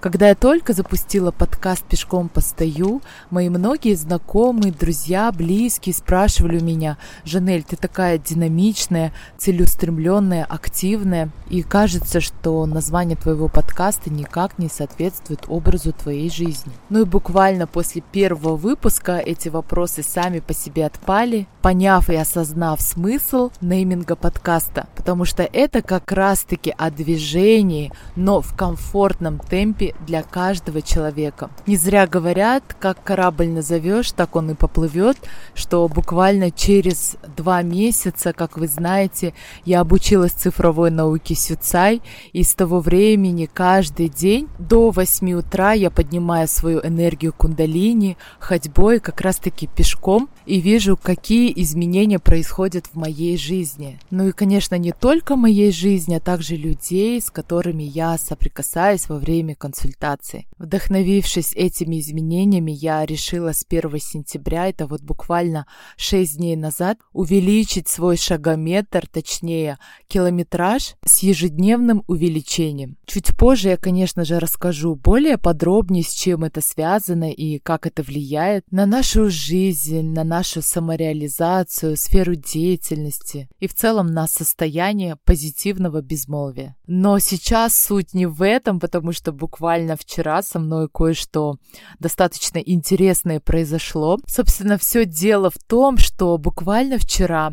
Когда я только запустила подкаст «Пешком постою», мои многие знакомые, друзья, близкие спрашивали у меня, «Жанель, ты такая динамичная, целеустремленная, активная, и кажется, что название твоего подкаста никак не соответствует образу твоей жизни». Ну и буквально после первого выпуска эти вопросы сами по себе отпали, поняв и осознав смысл нейминга подкаста, потому что это как раз-таки о движении, но в комфортном темпе для каждого человека. Не зря говорят, как корабль назовешь, так он и поплывет, что буквально через два месяца, как вы знаете, я обучилась цифровой науке Сюцай, и с того времени каждый день до 8 утра я поднимаю свою энергию кундалини ходьбой, как раз-таки пешком, и вижу, какие изменения происходят в моей жизни. Ну и, конечно, не только моей жизни, а также людей, с которыми я соприкасаюсь во время консультации консультации. Вдохновившись этими изменениями, я решила с 1 сентября, это вот буквально 6 дней назад, увеличить свой шагометр, точнее километраж с ежедневным увеличением. Чуть позже я, конечно же, расскажу более подробнее, с чем это связано и как это влияет на нашу жизнь, на нашу самореализацию, сферу деятельности и в целом на состояние позитивного безмолвия. Но сейчас суть не в этом, потому что буквально буквально вчера со мной кое-что достаточно интересное произошло. Собственно, все дело в том, что буквально вчера,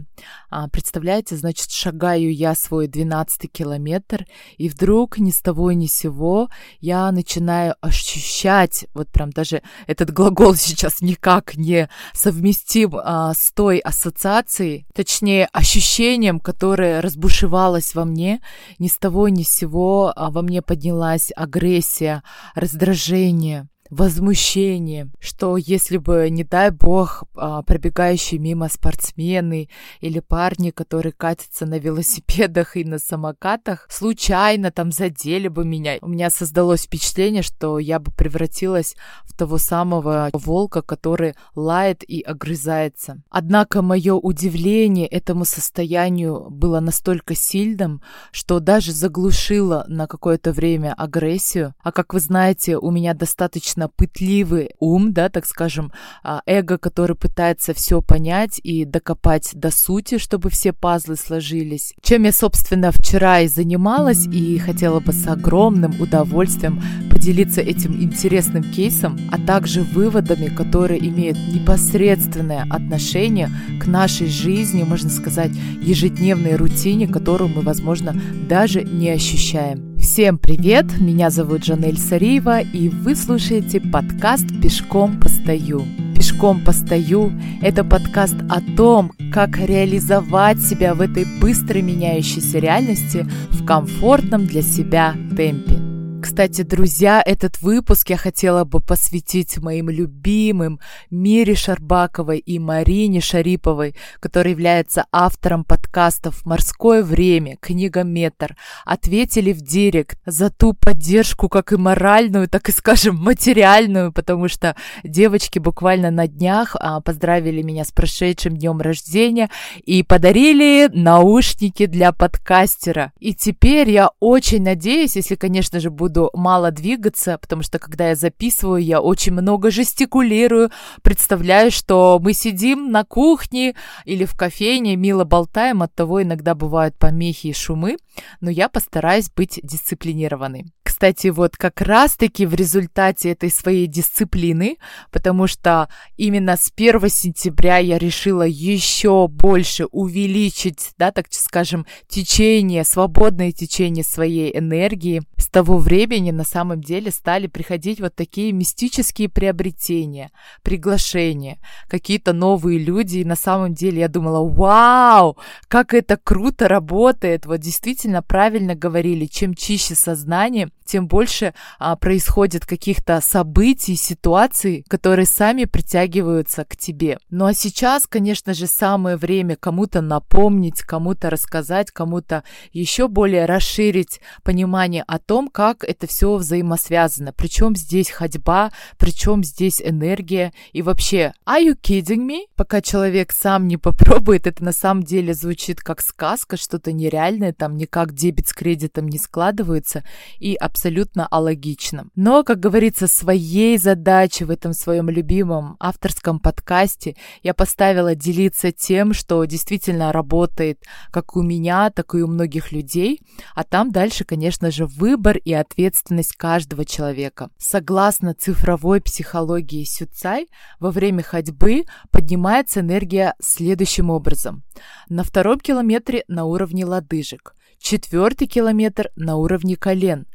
а, представляете, значит, шагаю я свой 12 километр, и вдруг ни с того ни с сего я начинаю ощущать, вот прям даже этот глагол сейчас никак не совместим а, с той ассоциацией, точнее, ощущением, которое разбушевалось во мне, ни с того ни с сего а, во мне поднялась агрессия, агрессия, раздражение, возмущение, что если бы, не дай бог, а, пробегающие мимо спортсмены или парни, которые катятся на велосипедах и на самокатах, случайно там задели бы меня. У меня создалось впечатление, что я бы превратилась в того самого волка, который лает и огрызается. Однако мое удивление этому состоянию было настолько сильным, что даже заглушило на какое-то время агрессию. А как вы знаете, у меня достаточно достаточно пытливый ум, да, так скажем, а, эго, который пытается все понять и докопать до сути, чтобы все пазлы сложились. Чем я, собственно, вчера и занималась, и хотела бы с огромным удовольствием поделиться этим интересным кейсом, а также выводами, которые имеют непосредственное отношение к нашей жизни, можно сказать, ежедневной рутине, которую мы, возможно, даже не ощущаем. Всем привет! Меня зовут Жанель Сариева, и вы слушаете подкаст «Пешком постою». «Пешком постою» — это подкаст о том, как реализовать себя в этой быстро меняющейся реальности в комфортном для себя темпе. Кстати, друзья, этот выпуск я хотела бы посвятить моим любимым Мире Шарбаковой и Марине Шариповой, которая является автором подкастов «Морское время», «Книга Метр». Ответили в директ за ту поддержку, как и моральную, так и, скажем, материальную, потому что девочки буквально на днях а, поздравили меня с прошедшим днем рождения и подарили наушники для подкастера. И теперь я очень надеюсь, если, конечно же, буду буду мало двигаться, потому что когда я записываю, я очень много жестикулирую, представляю, что мы сидим на кухне или в кофейне, мило болтаем, от того иногда бывают помехи и шумы, но я постараюсь быть дисциплинированной. Кстати, вот как раз-таки в результате этой своей дисциплины, потому что именно с 1 сентября я решила еще больше увеличить, да, так скажем, течение, свободное течение своей энергии, с того времени на самом деле стали приходить вот такие мистические приобретения, приглашения, какие-то новые люди, и на самом деле я думала, вау, как это круто работает, вот действительно правильно говорили, чем чище сознание, тем больше а, происходит каких-то событий, ситуаций, которые сами притягиваются к тебе. Ну а сейчас, конечно же, самое время кому-то напомнить, кому-то рассказать, кому-то еще более расширить понимание о том, как это все взаимосвязано. Причем здесь ходьба, причем здесь энергия и вообще, are you kidding me? Пока человек сам не попробует, это на самом деле звучит как сказка, что-то нереальное, там никак дебет с кредитом не складывается. И абсолютно алогично. Но, как говорится, своей задачей в этом своем любимом авторском подкасте я поставила делиться тем, что действительно работает как у меня, так и у многих людей, а там дальше, конечно же, выбор и ответственность каждого человека. Согласно цифровой психологии Сюцай, во время ходьбы поднимается энергия следующим образом. На втором километре на уровне лодыжек, четвертый километр на уровне колен,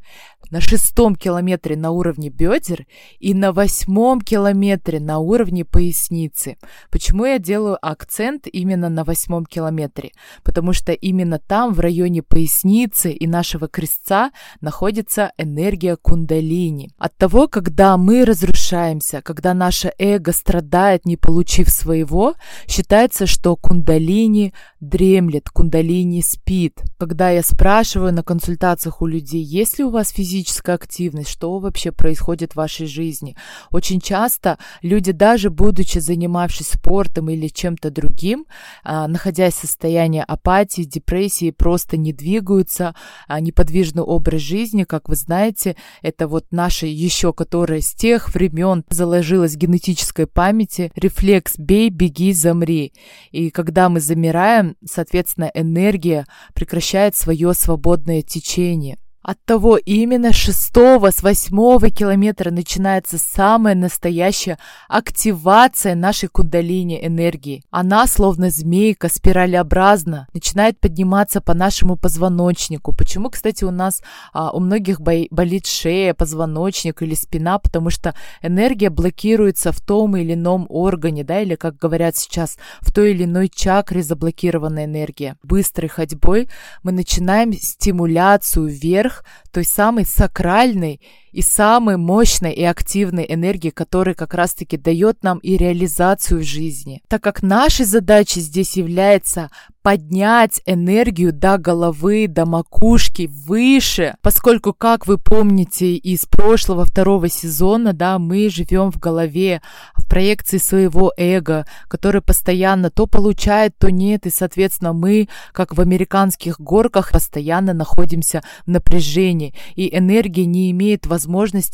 на шестом километре на уровне бедер и на восьмом километре на уровне поясницы. Почему я делаю акцент именно на восьмом километре? Потому что именно там, в районе поясницы и нашего крестца, находится энергия кундалини. От того, когда мы разрушаемся, когда наше эго страдает, не получив своего, считается, что кундалини дремлет, кундалини спит. Когда я спрашиваю на консультациях у людей, есть ли у вас физическая активность, что вообще происходит в вашей жизни. Очень часто люди, даже будучи занимавшись спортом или чем-то другим, а, находясь в состоянии апатии, депрессии, просто не двигаются, а, неподвижный образ жизни, как вы знаете, это вот наша еще, которая с тех времен заложилась в генетической памяти, рефлекс «бей, беги, замри». И когда мы замираем, соответственно, энергия прекращает свое свободное течение. От того именно шестого, с восьмого километра начинается самая настоящая активация нашей кундалини энергии. Она, словно змейка, спиралеобразно начинает подниматься по нашему позвоночнику. Почему, кстати, у нас а, у многих болит шея, позвоночник или спина? Потому что энергия блокируется в том или ином органе, да, или, как говорят сейчас, в той или иной чакре заблокирована энергия. Быстрой ходьбой мы начинаем стимуляцию вверх вверх той самой сакральной и самой мощной и активной энергии, которая как раз-таки дает нам и реализацию в жизни. Так как нашей задачей здесь является поднять энергию до головы, до макушки, выше, поскольку, как вы помните из прошлого второго сезона, да, мы живем в голове, в проекции своего эго, который постоянно то получает, то нет, и, соответственно, мы, как в американских горках, постоянно находимся в напряжении, и энергия не имеет возможности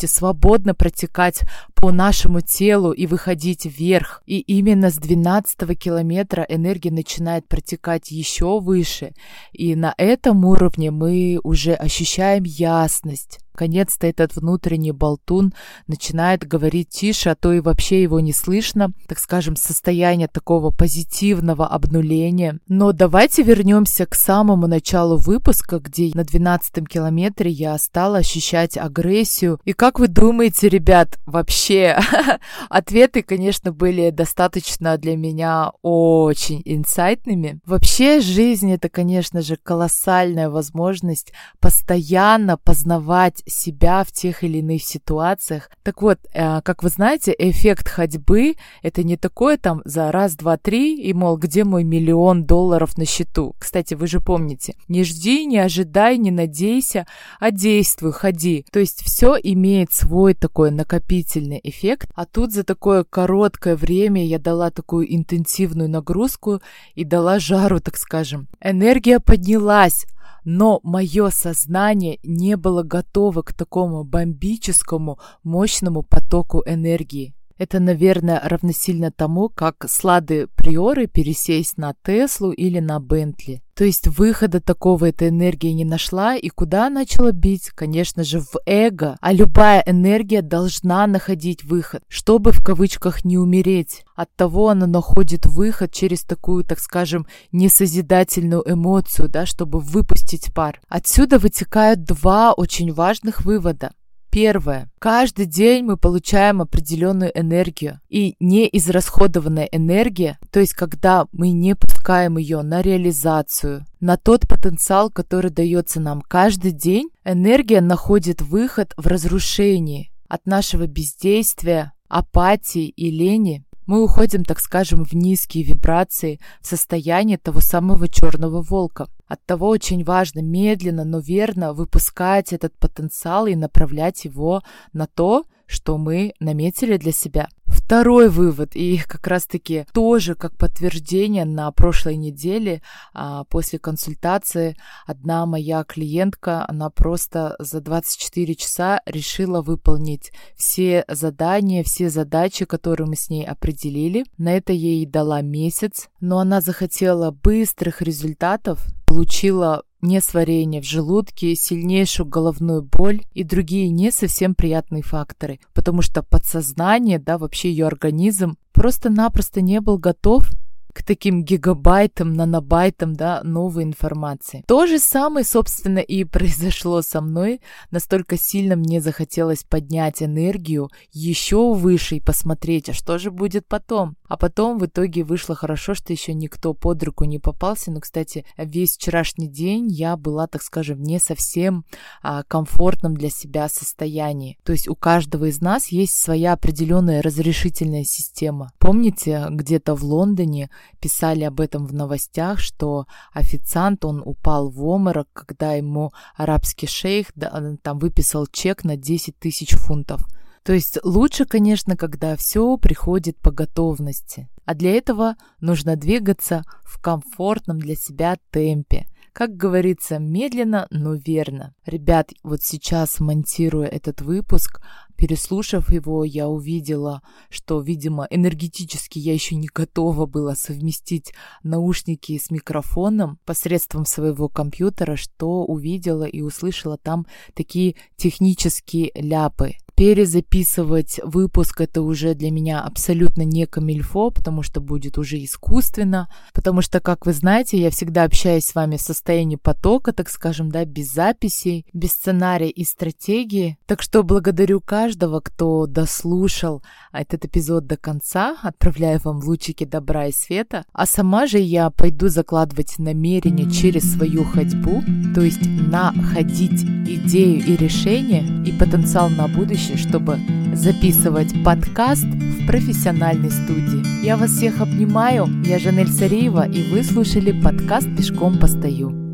свободно протекать по нашему телу и выходить вверх. И именно с 12 километра энергия начинает протекать еще выше. И на этом уровне мы уже ощущаем ясность. Наконец-то этот внутренний болтун начинает говорить тише, а то и вообще его не слышно, так скажем, состояние такого позитивного обнуления. Но давайте вернемся к самому началу выпуска, где на 12 километре я стала ощущать агрессию. И как вы думаете, ребят, вообще ответы, конечно, были достаточно для меня очень инсайтными. Вообще жизнь это, конечно же, колоссальная возможность постоянно познавать себя в тех или иных ситуациях. Так вот, э, как вы знаете, эффект ходьбы — это не такое там за раз, два, три, и, мол, где мой миллион долларов на счету. Кстати, вы же помните, не жди, не ожидай, не надейся, а действуй, ходи. То есть все имеет свой такой накопительный эффект, а тут за такое короткое время я дала такую интенсивную нагрузку и дала жару, так скажем. Энергия поднялась, но мое сознание не было готово к такому бомбическому, мощному потоку энергии. Это, наверное, равносильно тому, как слады приоры пересесть на Теслу или на Бентли. То есть выхода такого эта энергия не нашла, и куда начала бить? Конечно же, в эго. А любая энергия должна находить выход, чтобы в кавычках не умереть. От того она находит выход через такую, так скажем, несозидательную эмоцию, да, чтобы выпустить пар. Отсюда вытекают два очень важных вывода. Первое. Каждый день мы получаем определенную энергию. И неизрасходованная энергия, то есть когда мы не пускаем ее на реализацию, на тот потенциал, который дается нам каждый день, энергия находит выход в разрушении от нашего бездействия, апатии и лени мы уходим, так скажем, в низкие вибрации, в состояние того самого черного волка. Оттого очень важно медленно, но верно выпускать этот потенциал и направлять его на то, что мы наметили для себя. Второй вывод, и как раз-таки тоже как подтверждение на прошлой неделе а, после консультации одна моя клиентка, она просто за 24 часа решила выполнить все задания, все задачи, которые мы с ней определили. На это ей дала месяц, но она захотела быстрых результатов, получила несварение в желудке, сильнейшую головную боль и другие не совсем приятные факторы, потому что подсознание, да, вообще ее организм просто-напросто не был готов к таким гигабайтам, нанобайтам, да, новой информации. То же самое, собственно, и произошло со мной. Настолько сильно мне захотелось поднять энергию еще выше и посмотреть, а что же будет потом. А потом в итоге вышло хорошо, что еще никто под руку не попался. Но, кстати, весь вчерашний день я была, так скажем, не совсем а, комфортном для себя состоянии. То есть у каждого из нас есть своя определенная разрешительная система. Помните, где-то в Лондоне писали об этом в новостях, что официант, он упал в обморок, когда ему арабский шейх да, там выписал чек на 10 тысяч фунтов. То есть лучше, конечно, когда все приходит по готовности. А для этого нужно двигаться в комфортном для себя темпе. Как говорится, медленно, но верно. Ребят, вот сейчас, монтируя этот выпуск, переслушав его, я увидела, что, видимо, энергетически я еще не готова была совместить наушники с микрофоном посредством своего компьютера, что увидела и услышала там такие технические ляпы перезаписывать выпуск это уже для меня абсолютно не камильфо, потому что будет уже искусственно, потому что, как вы знаете, я всегда общаюсь с вами в состоянии потока, так скажем, да, без записей, без сценария и стратегии. Так что благодарю каждого, кто дослушал этот эпизод до конца, отправляю вам лучики добра и света, а сама же я пойду закладывать намерения через свою ходьбу, то есть находить идею и решение и потенциал на будущее помощи, чтобы записывать подкаст в профессиональной студии. Я вас всех обнимаю, я Жанель Сареева, и вы слушали подкаст «Пешком постою».